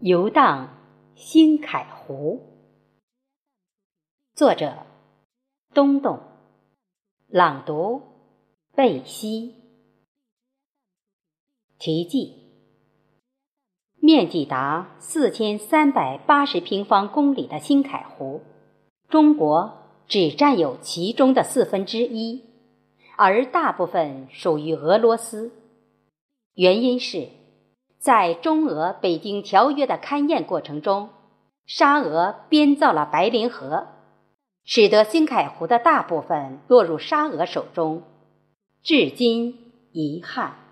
游荡新凯湖，作者东东，朗读贝西。题记：面积达四千三百八十平方公里的新凯湖，中国只占有其中的四分之一，而大部分属于俄罗斯。原因是。在中俄《北京条约》的勘验过程中，沙俄编造了白令河，使得兴凯湖的大部分落入沙俄手中，至今遗憾。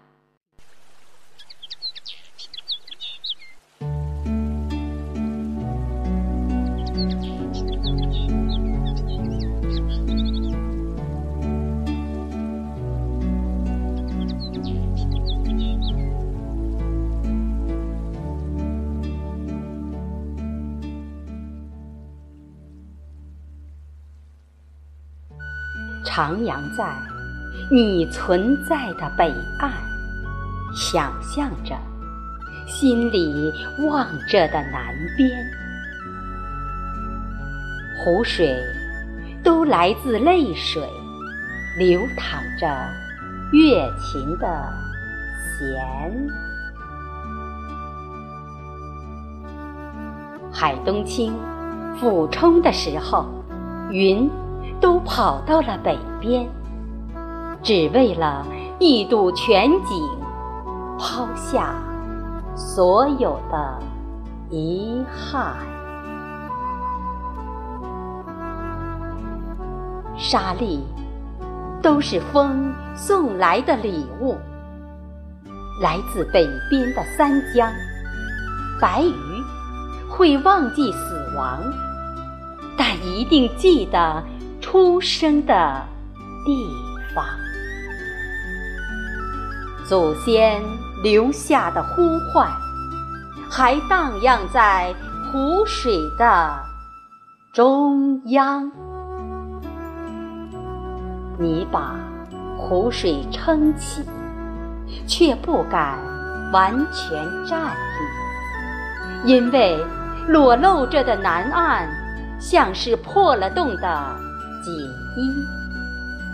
徜徉在你存在的北岸，想象着心里望着的南边，湖水都来自泪水，流淌着月琴的弦。海东青俯冲的时候，云。都跑到了北边，只为了一睹全景，抛下所有的遗憾。沙粒都是风送来的礼物，来自北边的三江。白鱼会忘记死亡，但一定记得。出生的地方，祖先留下的呼唤，还荡漾在湖水的中央。你把湖水撑起，却不敢完全站立，因为裸露着的南岸，像是破了洞的。锦衣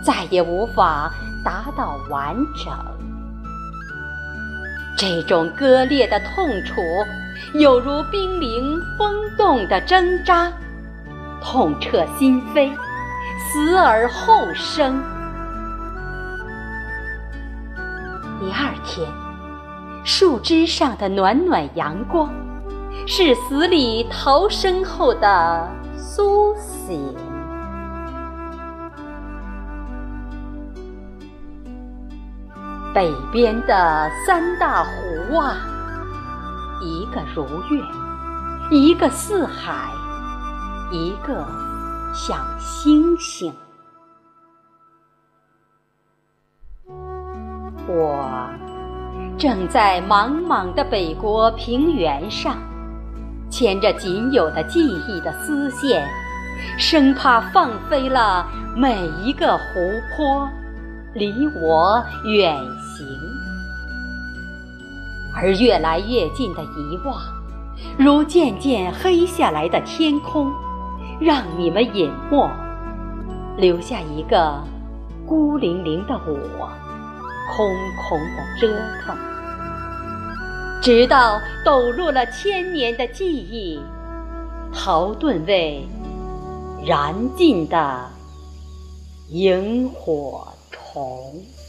再也无法达到完整，这种割裂的痛楚，有如冰凌风动的针扎，痛彻心扉，死而后生。第二天，树枝上的暖暖阳光，是死里逃生后的苏醒。北边的三大湖啊，一个如月，一个似海，一个像星星。我正在茫茫的北国平原上，牵着仅有的记忆的丝线，生怕放飞了每一个湖泊，离我远。行，而越来越近的遗忘，如渐渐黑下来的天空，让你们隐没，留下一个孤零零的我，空空的折腾，直到抖落了千年的记忆，逃遁为燃尽的萤火红。